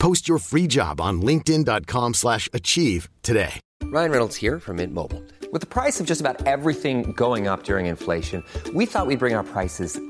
Post your free job on linkedin.com slash achieve today. Ryan Reynolds here from Mint Mobile. With the price of just about everything going up during inflation, we thought we'd bring our prices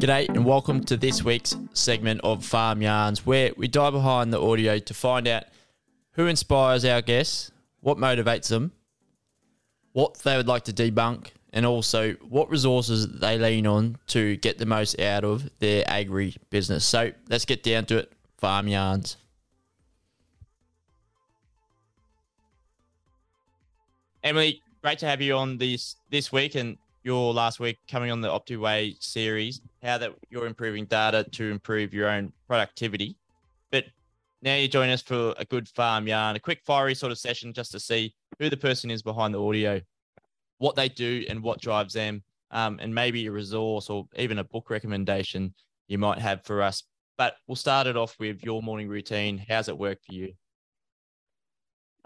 G'day and welcome to this week's segment of Farm Yarns, where we dive behind the audio to find out who inspires our guests, what motivates them, what they would like to debunk, and also what resources they lean on to get the most out of their agri business. So let's get down to it. Farm Yarns. Emily, great to have you on this this week and your last week coming on the OptiWay series. How that you're improving data to improve your own productivity. But now you join us for a good farm yarn, a quick fiery sort of session just to see who the person is behind the audio, what they do, and what drives them, um, and maybe a resource or even a book recommendation you might have for us. But we'll start it off with your morning routine. How's it work for you?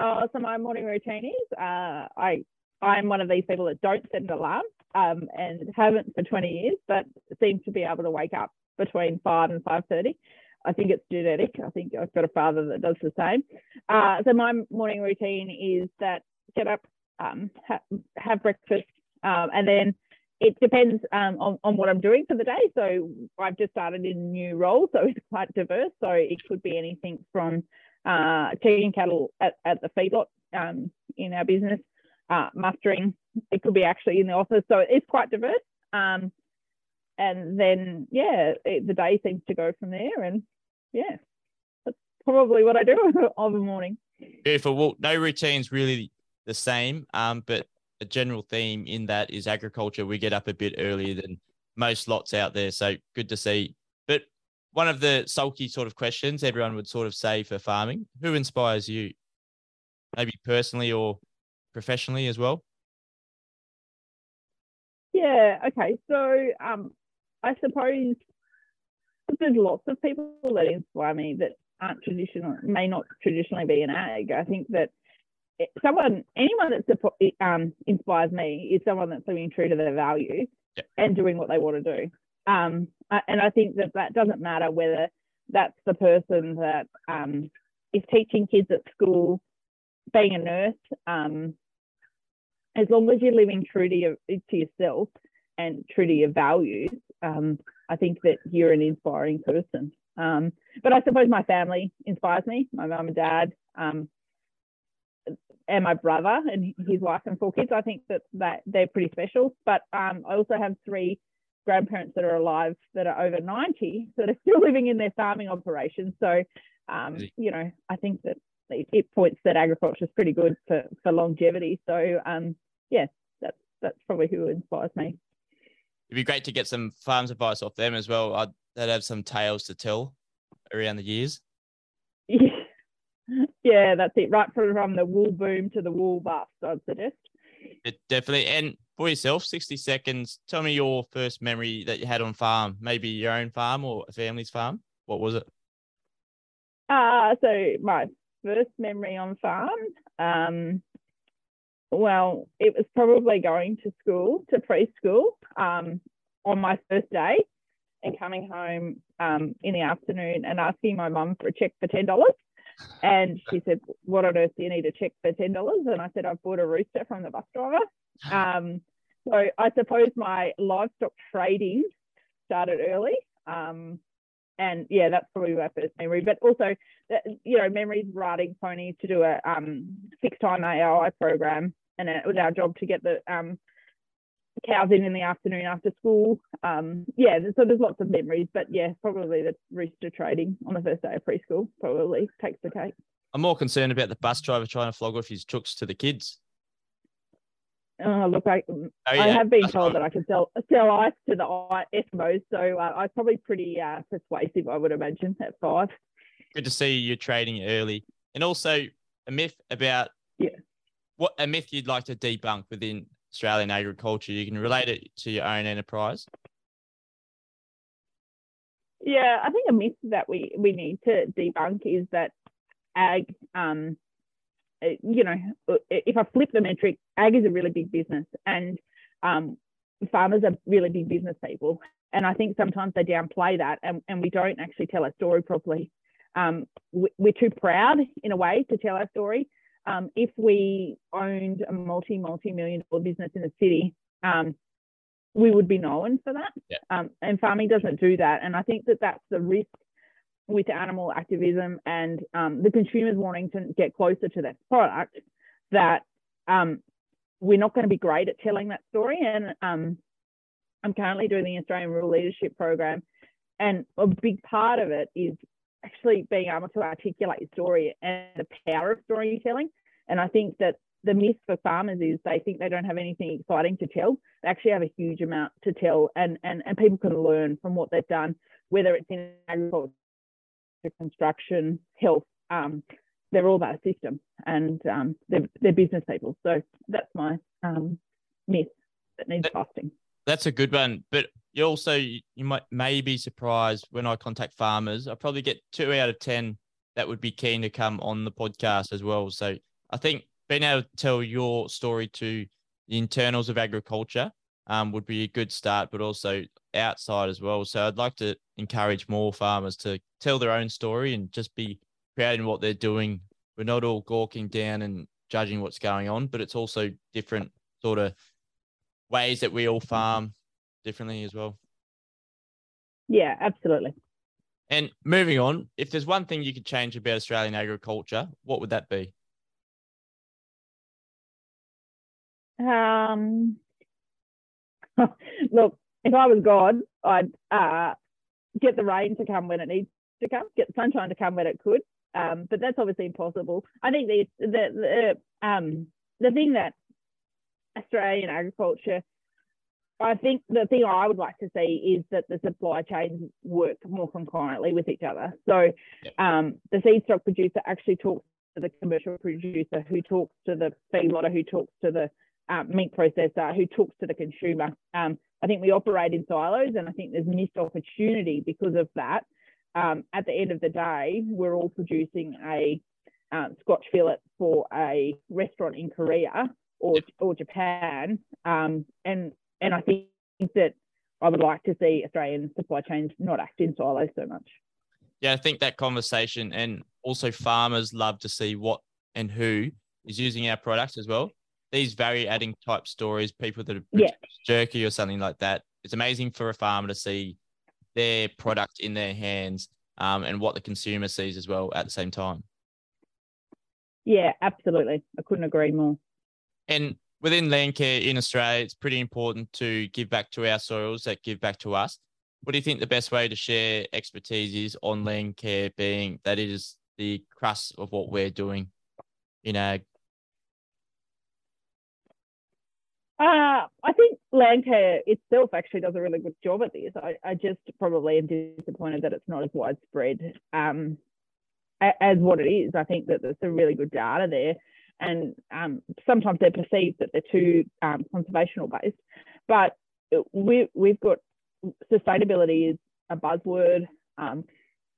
Oh, so my morning routine is uh, I I'm one of these people that don't set an alarm um, and haven't for 20 years, but seem to be able to wake up between five and 5:30. I think it's genetic. I think I've got a father that does the same. Uh, so my morning routine is that get up, um, ha- have breakfast, um, and then it depends um, on, on what I'm doing for the day. So I've just started in a new role, so it's quite diverse. So it could be anything from uh, checking cattle at, at the feedlot um, in our business, uh, mustering. It could be actually in the office. So it's quite diverse. Um, and then, yeah, it, the day seems to go from there. And yeah, that's probably what I do of a morning. Beautiful. Well, no routine's really the same, um, but a general theme in that is agriculture. We get up a bit earlier than most lots out there. So good to see. But one of the sulky sort of questions everyone would sort of say for farming who inspires you? Maybe personally or professionally as well? Yeah, okay. So um, I suppose there's lots of people that inspire me that aren't traditional, may not traditionally be an ag. I think that someone, anyone that um, inspires me is someone that's living true to their values Yep. and doing what they want to do. Um, and I think that that doesn't matter whether that's the person that um, is teaching kids at school, being a nurse, um, as long as you're living true to your to yourself and true to your values, um, I think that you're an inspiring person. Um, but I suppose my family inspires me. My mum and dad, um, and my brother and his wife and four kids. I think that that they're pretty special. But um, I also have three grandparents that are alive that are over 90 that are still living in their farming operations. So, um, you know, I think that it, it points that agriculture is pretty good for, for longevity. So, um, yeah, that's that's probably who inspires me. It'd be great to get some farms advice off them as well. I'd, they'd have some tales to tell around the years. Yeah, yeah, that's it. Right from, from the wool boom to the wool bust, I'd suggest. It definitely. And for yourself, 60 seconds. Tell me your first memory that you had on farm, maybe your own farm or a family's farm. What was it? Uh, so my first memory on farm, um, well, it was probably going to school, to preschool, um, on my first day and coming home um, in the afternoon and asking my mum for a check for $10. And she said, What on earth do you need a check for $10? And I said, I've bought a rooster from the bus driver. Um, so I suppose my livestock trading started early. Um, and yeah, that's probably my first memory. But also, you know, memories riding ponies to do a um, fixed time AI program, and it was our job to get the um, cows in in the afternoon after school. Um, yeah, so there's lots of memories, but yeah, probably the rooster trading on the first day of preschool probably takes the cake. I'm more concerned about the bus driver trying to flog off his chooks to the kids. Oh, look, I, oh, yeah. I have been told that I can sell sell ice to the Eskimos, so uh, I'm probably pretty uh, persuasive, I would imagine, at five. Good to see you trading early, and also a myth about yeah, what a myth you'd like to debunk within Australian agriculture. You can relate it to your own enterprise. Yeah, I think a myth that we we need to debunk is that ag um uh, you know, uh, if I flip the metric, ag is a really big business and um, farmers are really big business people. And I think sometimes they downplay that and, and we don't actually tell our story properly. Um, we're too proud in a way to tell our story. Um, if we owned a multi, multi million dollar business in a city, um, we would be known for that. Yeah. Um, and farming doesn't do that. And I think that that's the risk with animal activism and um, the consumers wanting to get closer to that product that um, we're not going to be great at telling that story. And um, I'm currently doing the Australian Rural Leadership Program, and a big part of it is actually being able to articulate your story and the power of storytelling. And I think that the myth for farmers is they think they don't have anything exciting to tell. They actually have a huge amount to tell, and and and people can learn from what they've done, whether it's in agriculture construction, health, um, they're all that system and um, they're, they're business people. So that's my um, myth that needs that, busting. That's a good one. But you also, you might may be surprised when I contact farmers, I probably get two out of 10 that would be keen to come on the podcast as well. So I think being able to tell your story to the internals of agriculture um, would be a good start, but also outside as well. So I'd like to encourage more farmers to tell their own story and just be in what they're doing. We're not all gawking down and judging what's going on, but it's also different sort of ways that we all farm differently as well. Yeah, absolutely. And moving on, if there's one thing you could change about Australian agriculture, what would that be? Um, look, if I was God, I'd uh, get the rain to come when it needs to come, get the sunshine to come when it could. Um, but that's obviously impossible. I think the the the, um, the thing that Australian agriculture, I think the thing I would like to see is that the supply chains work more concurrently with each other. So um, the seed stock producer actually talks to the commercial producer, who talks to the feedlotter, who talks to the um, meat processor who talks to the consumer. Um, I think we operate in silos, and I think there's missed opportunity because of that. Um, at the end of the day, we're all producing a um, Scotch fillet for a restaurant in Korea or or Japan, um, and and I think that I would like to see Australian supply chains not act in silos so much. Yeah, I think that conversation and also farmers love to see what and who is using our products as well these value adding type stories, people that are yeah. jerky or something like that. It's amazing for a farmer to see their product in their hands um, and what the consumer sees as well at the same time. Yeah, absolutely. I couldn't agree more. And within Landcare in Australia, it's pretty important to give back to our soils that give back to us. What do you think the best way to share expertise is on Landcare, being that it is the crust of what we're doing in ag? Uh, I think Landcare itself actually does a really good job at this. I, I just probably am disappointed that it's not as widespread um, as what it is. I think that there's some really good data there, and um, sometimes they're perceived that they're too um, conservational based. But we we've got sustainability is a buzzword, um,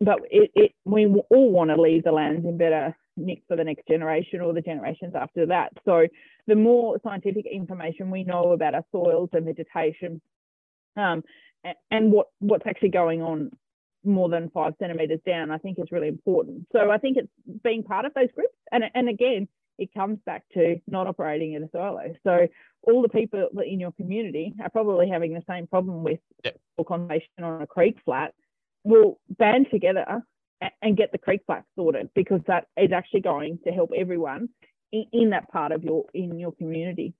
but it, it, we all want to leave the lands in better nick for the next generation or the generations after that. So the more scientific information we know about our soils and vegetation, um, and what what's actually going on more than five centimeters down, I think is really important. So I think it's being part of those groups, and and again, it comes back to not operating in a silo. So all the people in your community are probably having the same problem with yep. conservation on a creek flat. Will band together and get the creek flat sorted because that is actually going to help everyone in, in that part of your in your community.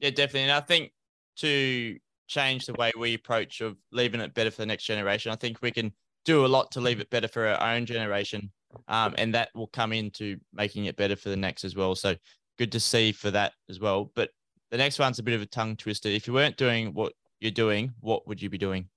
Yeah, definitely. And I think to change the way we approach of leaving it better for the next generation, I think we can do a lot to leave it better for our own generation. Um, and that will come into making it better for the next as well. So good to see for that as well. But the next one's a bit of a tongue twister. If you weren't doing what you're doing, what would you be doing?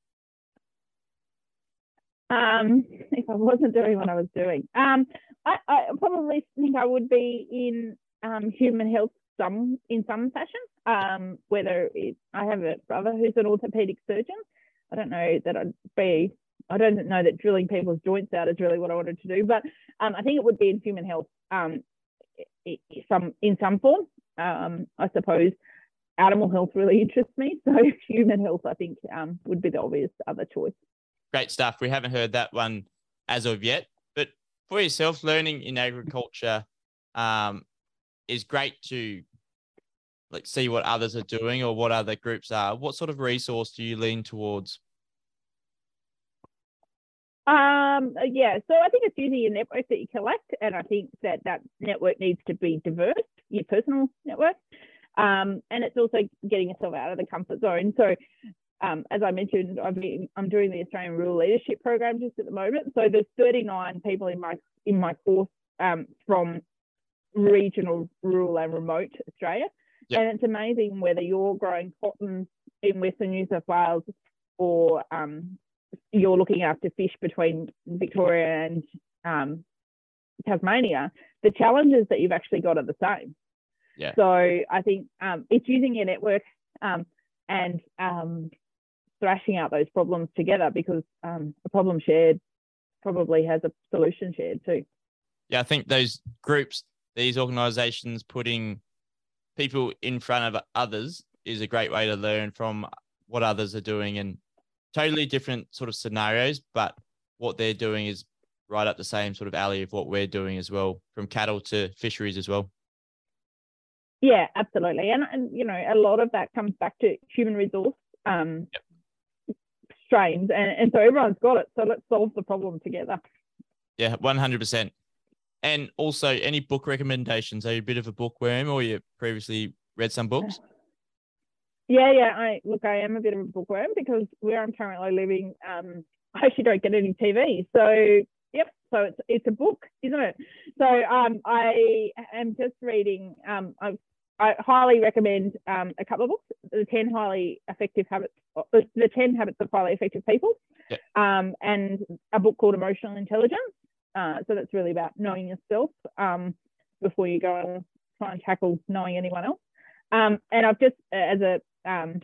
Um, if I wasn't doing what I was doing, um, I, I probably think I would be in um, human health some in some fashion. Um, whether it, I have a brother who's an orthopedic surgeon, I don't know that I'd be. I don't know that drilling people's joints out is really what I wanted to do, but um, I think it would be in human health, um, some in some form. Um, I suppose animal health really interests me, so human health I think um, would be the obvious other choice great stuff. We haven't heard that one as of yet, but for yourself, learning in agriculture um, is great to like see what others are doing or what other groups are. What sort of resource do you lean towards? Um, yeah, so I think it's using a network that you collect, and I think that that network needs to be diverse, your personal network, um, and it's also getting yourself out of the comfort zone. So um, as I mentioned, I've been, I'm doing the Australian Rural Leadership Program just at the moment. So there's 39 people in my in my course um, from regional, rural, and remote Australia, yep. and it's amazing whether you're growing cotton in Western New South Wales or um, you're looking after fish between Victoria and um, Tasmania. The challenges that you've actually got are the same. Yeah. So I think um, it's using your network um, and um, thrashing out those problems together because um, a problem shared probably has a solution shared too. Yeah, I think those groups, these organizations putting people in front of others is a great way to learn from what others are doing and totally different sort of scenarios, but what they're doing is right up the same sort of alley of what we're doing as well, from cattle to fisheries as well. Yeah, absolutely. And, and you know, a lot of that comes back to human resource um, yep strains, and, and so everyone's got it. So let's solve the problem together. Yeah, one hundred percent. And also, any book recommendations? Are you a bit of a bookworm, or you previously read some books? Yeah, yeah. I look, I am a bit of a bookworm because where I'm currently living, um, I actually don't get any TV. So, yep. So it's it's a book, isn't it? So, um, I am just reading. Um, I've I highly recommend um, a couple of books: the Ten Highly Effective Habits, uh, the Ten Habits of Highly Effective People, yep. um, and a book called Emotional Intelligence. Uh, so that's really about knowing yourself um, before you go and try and tackle knowing anyone else. Um, and I've just, as a um,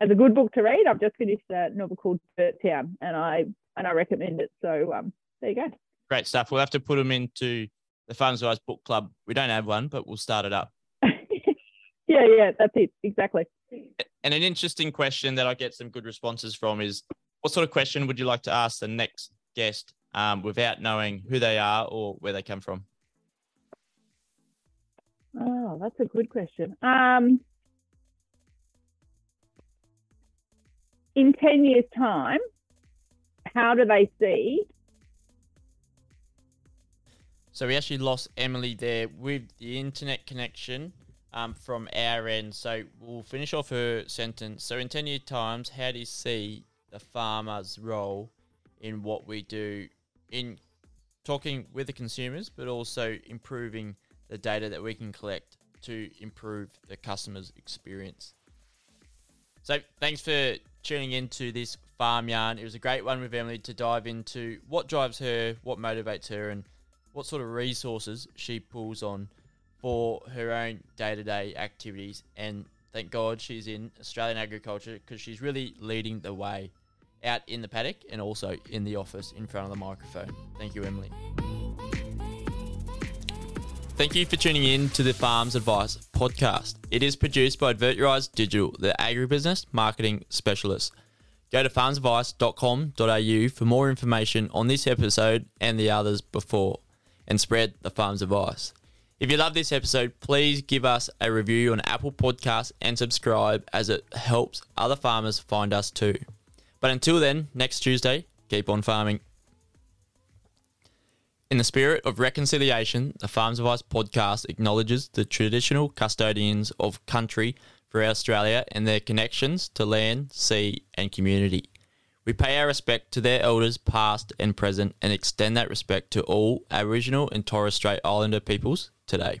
as a good book to read, I've just finished a novel called Dirt Town, and I and I recommend it. So um, there you go. Great stuff. We'll have to put them into the Fun Size Book Club. We don't have one, but we'll start it up. Yeah, yeah, that's it. Exactly. And an interesting question that I get some good responses from is what sort of question would you like to ask the next guest um, without knowing who they are or where they come from? Oh, that's a good question. Um, in 10 years' time, how do they see? So we actually lost Emily there with the internet connection um, from our end. So we'll finish off her sentence. So in 10 year times, how do you see the farmer's role in what we do in talking with the consumers, but also improving the data that we can collect to improve the customer's experience? So thanks for tuning into this farm yarn. It was a great one with Emily to dive into what drives her, what motivates her, and what sort of resources she pulls on for her own day to day activities. And thank God she's in Australian agriculture because she's really leading the way out in the paddock and also in the office in front of the microphone. Thank you, Emily. Thank you for tuning in to the Farms Advice podcast. It is produced by Advert Your Eyes Digital, the agribusiness marketing specialist. Go to farmsadvice.com.au for more information on this episode and the others before, and spread the farm's advice. If you love this episode, please give us a review on Apple Podcasts and subscribe as it helps other farmers find us too. But until then, next Tuesday, keep on farming. In the spirit of reconciliation, the Farms Advice podcast acknowledges the traditional custodians of country for Australia and their connections to land, sea, and community. We pay our respect to their elders, past and present, and extend that respect to all Aboriginal and Torres Strait Islander peoples today.